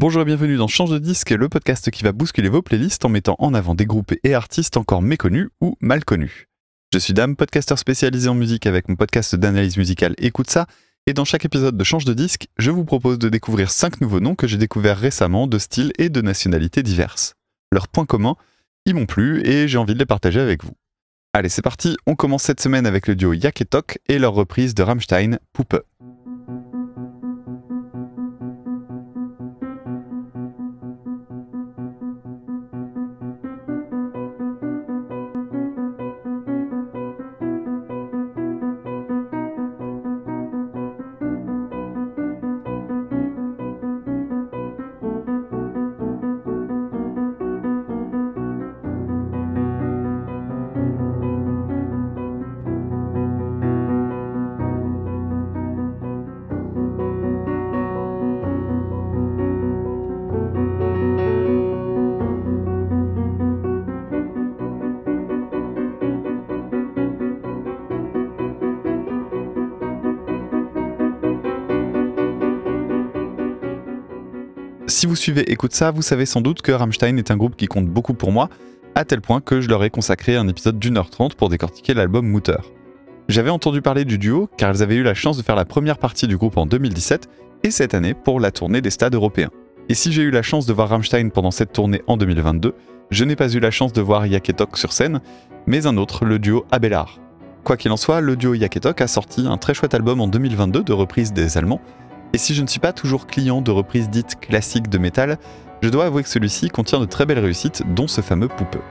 Bonjour et bienvenue dans Change de disque, le podcast qui va bousculer vos playlists en mettant en avant des groupes et artistes encore méconnus ou mal connus. Je suis Dame, podcasteur spécialisé en musique avec mon podcast d'analyse musicale Écoute ça, et dans chaque épisode de Change de disque, je vous propose de découvrir 5 nouveaux noms que j'ai découverts récemment de styles et de nationalités diverses. Leurs points communs, ils m'ont plu et j'ai envie de les partager avec vous. Allez, c'est parti, on commence cette semaine avec le duo Yaketok et leur reprise de Rammstein, Puppe. Si vous suivez Écoute ça, vous savez sans doute que Rammstein est un groupe qui compte beaucoup pour moi, à tel point que je leur ai consacré un épisode d'une heure trente pour décortiquer l'album Mutter. J'avais entendu parler du duo car elles avaient eu la chance de faire la première partie du groupe en 2017 et cette année pour la tournée des stades européens. Et si j'ai eu la chance de voir Rammstein pendant cette tournée en 2022, je n'ai pas eu la chance de voir Yaketok sur scène, mais un autre, le duo Abelard. Quoi qu'il en soit, le duo Yaketok a sorti un très chouette album en 2022 de reprise des Allemands, et si je ne suis pas toujours client de reprises dites classiques de métal, je dois avouer que celui-ci contient de très belles réussites, dont ce fameux poupeux.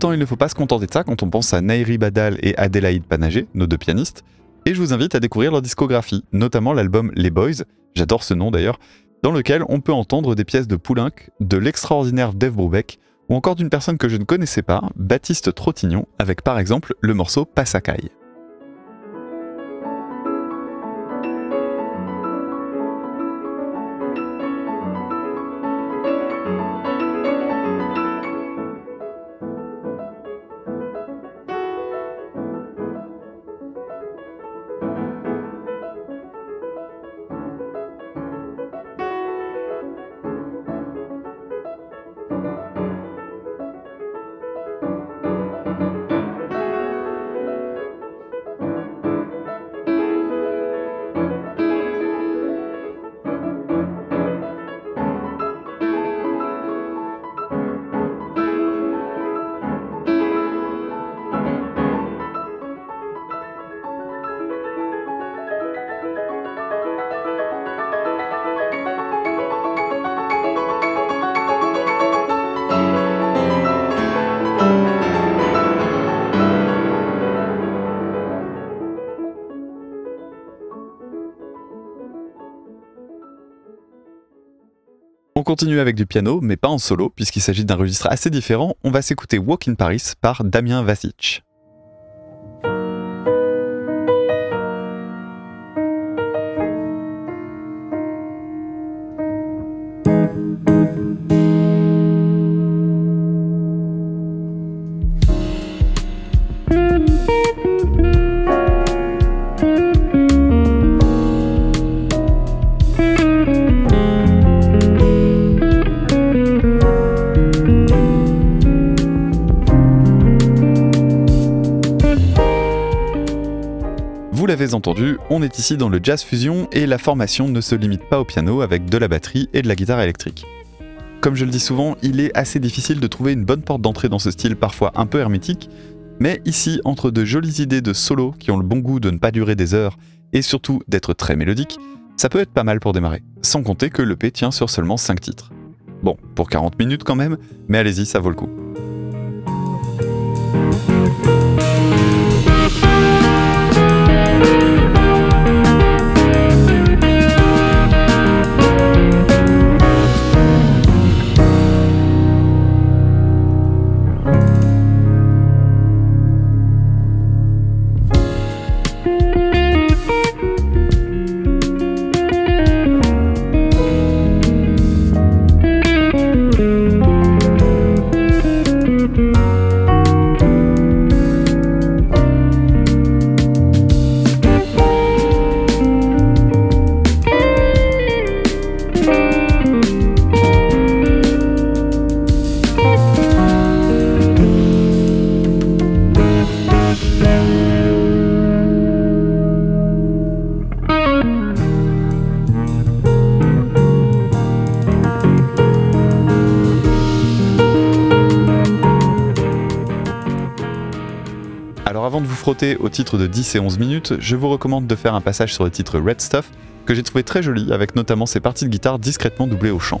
Autant, il ne faut pas se contenter de ça quand on pense à Nairi Badal et Adélaïde Panagé, nos deux pianistes, et je vous invite à découvrir leur discographie, notamment l'album Les Boys, j'adore ce nom d'ailleurs, dans lequel on peut entendre des pièces de Poulenc, de l'extraordinaire Dave Brubeck, ou encore d'une personne que je ne connaissais pas, Baptiste Trottignon, avec par exemple le morceau Passacaille. Continue avec du piano, mais pas en solo, puisqu'il s'agit d'un registre assez différent. On va s'écouter Walk in Paris par Damien Vasic. Entendu, on est ici dans le jazz fusion et la formation ne se limite pas au piano avec de la batterie et de la guitare électrique. Comme je le dis souvent, il est assez difficile de trouver une bonne porte d'entrée dans ce style parfois un peu hermétique, mais ici, entre de jolies idées de solo qui ont le bon goût de ne pas durer des heures et surtout d'être très mélodique, ça peut être pas mal pour démarrer, sans compter que l'EP tient sur seulement 5 titres. Bon, pour 40 minutes quand même, mais allez-y, ça vaut le coup. Avant de vous frotter au titre de 10 et 11 minutes, je vous recommande de faire un passage sur le titre Red Stuff, que j'ai trouvé très joli avec notamment ses parties de guitare discrètement doublées au chant.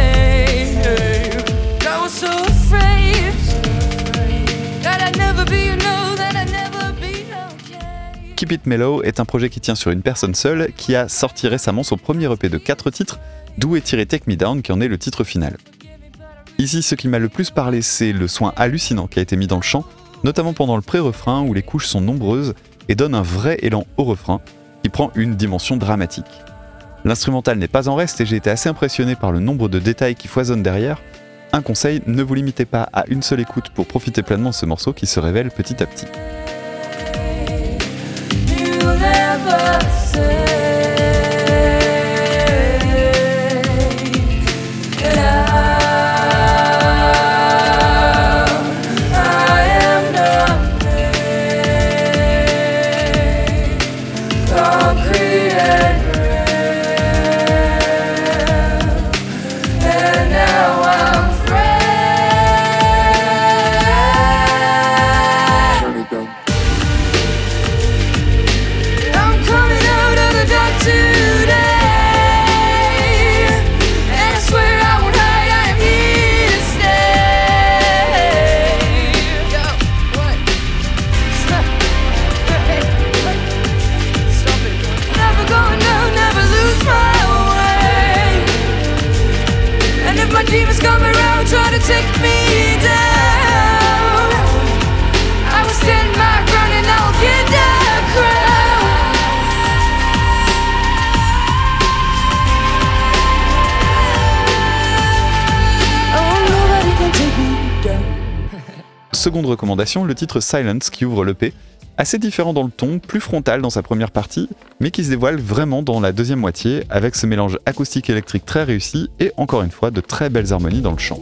Keep It Mellow est un projet qui tient sur une personne seule qui a sorti récemment son premier EP de 4 titres, d'où est tiré Take Me Down qui en est le titre final. Ici, ce qui m'a le plus parlé, c'est le soin hallucinant qui a été mis dans le chant, notamment pendant le pré-refrain où les couches sont nombreuses et donnent un vrai élan au refrain qui prend une dimension dramatique. L'instrumental n'est pas en reste et j'ai été assez impressionné par le nombre de détails qui foisonnent derrière. Un conseil, ne vous limitez pas à une seule écoute pour profiter pleinement de ce morceau qui se révèle petit à petit. universes. Seconde recommandation, le titre Silence qui ouvre l'EP, assez différent dans le ton, plus frontal dans sa première partie, mais qui se dévoile vraiment dans la deuxième moitié avec ce mélange acoustique-électrique très réussi et encore une fois de très belles harmonies dans le chant.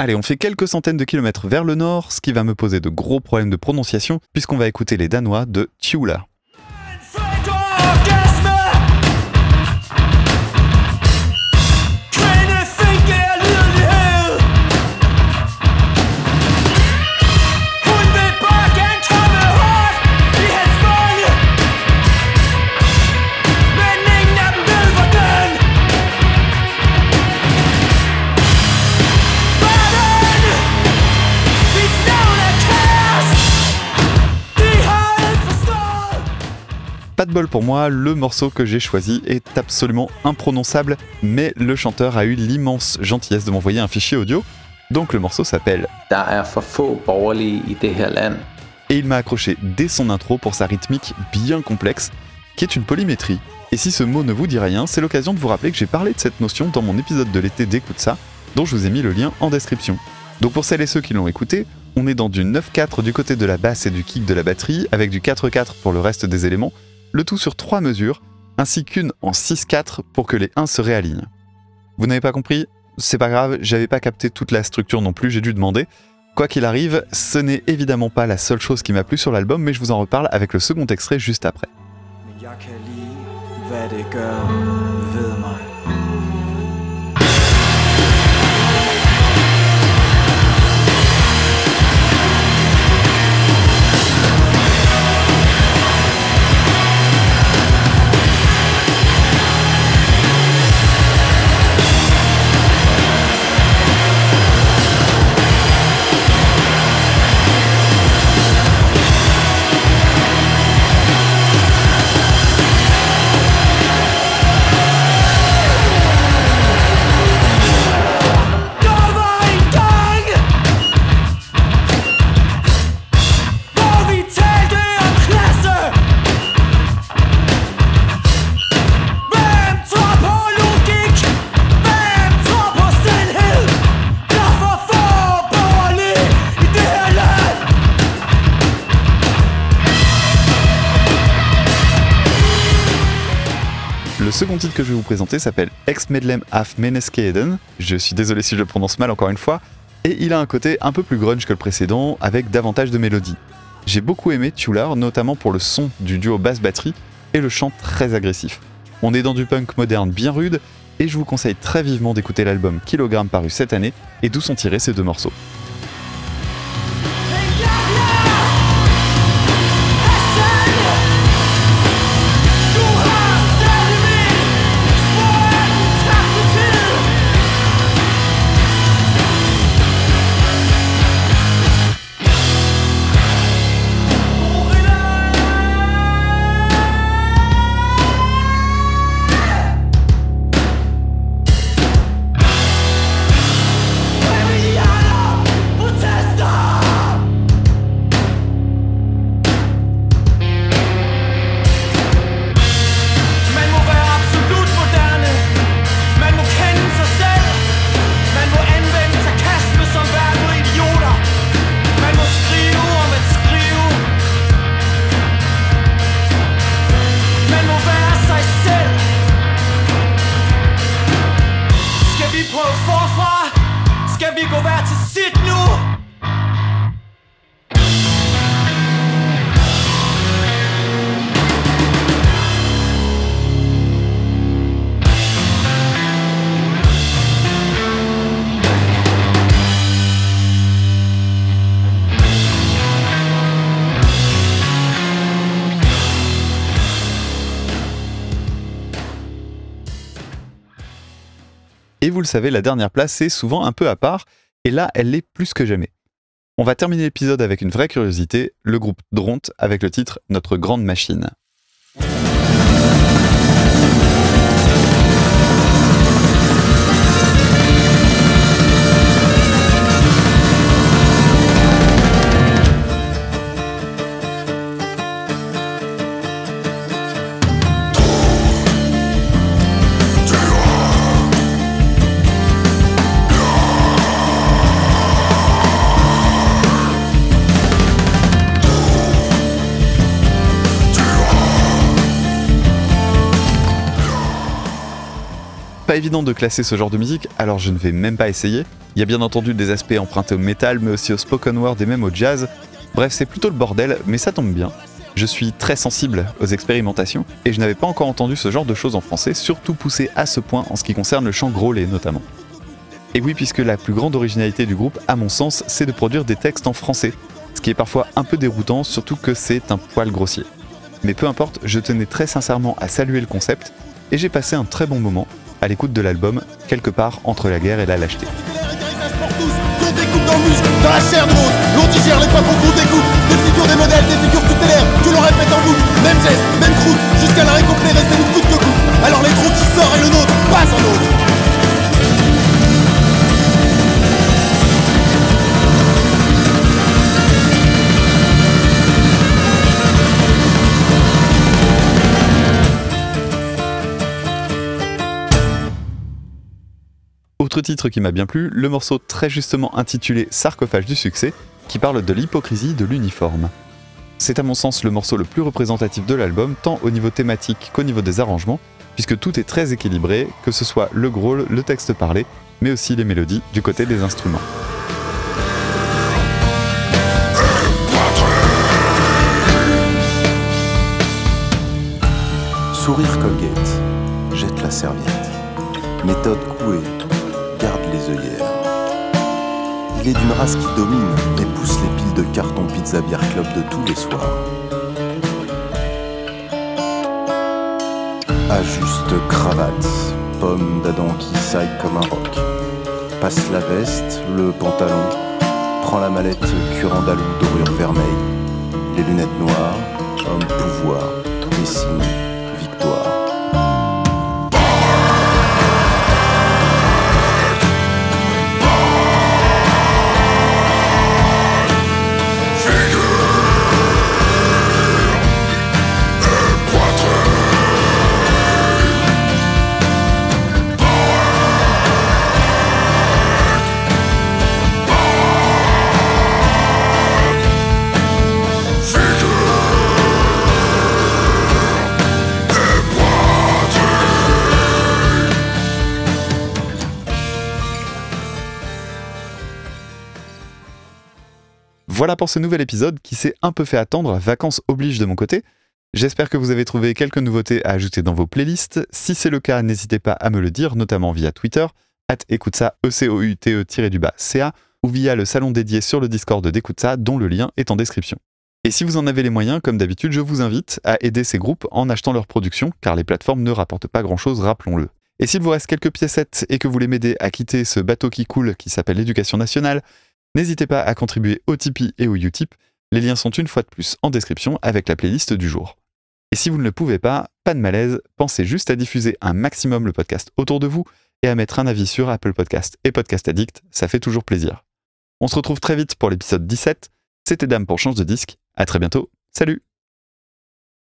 Allez, on fait quelques centaines de kilomètres vers le nord, ce qui va me poser de gros problèmes de prononciation, puisqu'on va écouter les Danois de Tula. Pas de bol pour moi, le morceau que j'ai choisi est absolument imprononçable, mais le chanteur a eu l'immense gentillesse de m'envoyer un fichier audio. Donc le morceau s'appelle er Et il m'a accroché dès son intro pour sa rythmique bien complexe, qui est une polymétrie. Et si ce mot ne vous dit rien, c'est l'occasion de vous rappeler que j'ai parlé de cette notion dans mon épisode de l'été d'Écoute ça, dont je vous ai mis le lien en description. Donc pour celles et ceux qui l'ont écouté, on est dans du 9-4 du côté de la basse et du kick de la batterie, avec du 4-4 pour le reste des éléments, le tout sur trois mesures, ainsi qu'une en 6-4 pour que les 1 se réalignent. Vous n'avez pas compris? C'est pas grave, j'avais pas capté toute la structure non plus, j'ai dû demander. Quoi qu'il arrive, ce n'est évidemment pas la seule chose qui m'a plu sur l'album, mais je vous en reparle avec le second extrait juste après. Second titre que je vais vous présenter s'appelle Ex Medlem af Meneskeden. Je suis désolé si je le prononce mal encore une fois. Et il a un côté un peu plus grunge que le précédent, avec davantage de mélodie. J'ai beaucoup aimé Tular, notamment pour le son du duo basse-batterie et le chant très agressif. On est dans du punk moderne bien rude, et je vous conseille très vivement d'écouter l'album Kilogramme paru cette année, et d'où sont tirés ces deux morceaux. Et vous le savez, la dernière place, c'est souvent un peu à part, et là, elle l'est plus que jamais. On va terminer l'épisode avec une vraie curiosité, le groupe Dront avec le titre Notre grande machine. Pas évident de classer ce genre de musique, alors je ne vais même pas essayer. Il y a bien entendu des aspects empruntés au métal, mais aussi au spoken word et même au jazz. Bref, c'est plutôt le bordel, mais ça tombe bien. Je suis très sensible aux expérimentations, et je n'avais pas encore entendu ce genre de choses en français, surtout poussé à ce point en ce qui concerne le chant grôlé notamment. Et oui, puisque la plus grande originalité du groupe, à mon sens, c'est de produire des textes en français, ce qui est parfois un peu déroutant, surtout que c'est un poil grossier. Mais peu importe, je tenais très sincèrement à saluer le concept, et j'ai passé un très bon moment à l'écoute de l'album, quelque part entre la guerre et la lâcheté. Alors les qui et le nôtre. Autre titre qui m'a bien plu, le morceau très justement intitulé Sarcophage du succès, qui parle de l'hypocrisie de l'uniforme. C'est à mon sens le morceau le plus représentatif de l'album, tant au niveau thématique qu'au niveau des arrangements, puisque tout est très équilibré, que ce soit le growl, le texte parlé, mais aussi les mélodies du côté des instruments. Sourire Colgate, jette la serviette. Méthode couée, Il est d'une race qui domine et pousse les piles de carton pizza bière club de tous les soirs. Ajuste cravate, pomme d'Adam qui saille comme un roc. Passe la veste, le pantalon, prend la mallette curandalou dorure vermeille, les lunettes noires, homme pouvoir, dessine, Voilà pour ce nouvel épisode qui s'est un peu fait attendre, vacances oblige de mon côté. J'espère que vous avez trouvé quelques nouveautés à ajouter dans vos playlists. Si c'est le cas, n'hésitez pas à me le dire, notamment via Twitter, at écoute ça, e c o u t e du bas ca ou via le salon dédié sur le Discord d'écoute ça, dont le lien est en description. Et si vous en avez les moyens, comme d'habitude, je vous invite à aider ces groupes en achetant leur production, car les plateformes ne rapportent pas grand-chose, rappelons-le. Et s'il vous reste quelques piécettes et que vous voulez m'aider à quitter ce bateau qui coule qui s'appelle l'éducation nationale, N'hésitez pas à contribuer au Tipeee et au Utip, les liens sont une fois de plus en description avec la playlist du jour. Et si vous ne le pouvez pas, pas de malaise, pensez juste à diffuser un maximum le podcast autour de vous et à mettre un avis sur Apple Podcast et Podcast Addict, ça fait toujours plaisir. On se retrouve très vite pour l'épisode 17. C'était Dame pour Change de disque. À très bientôt. Salut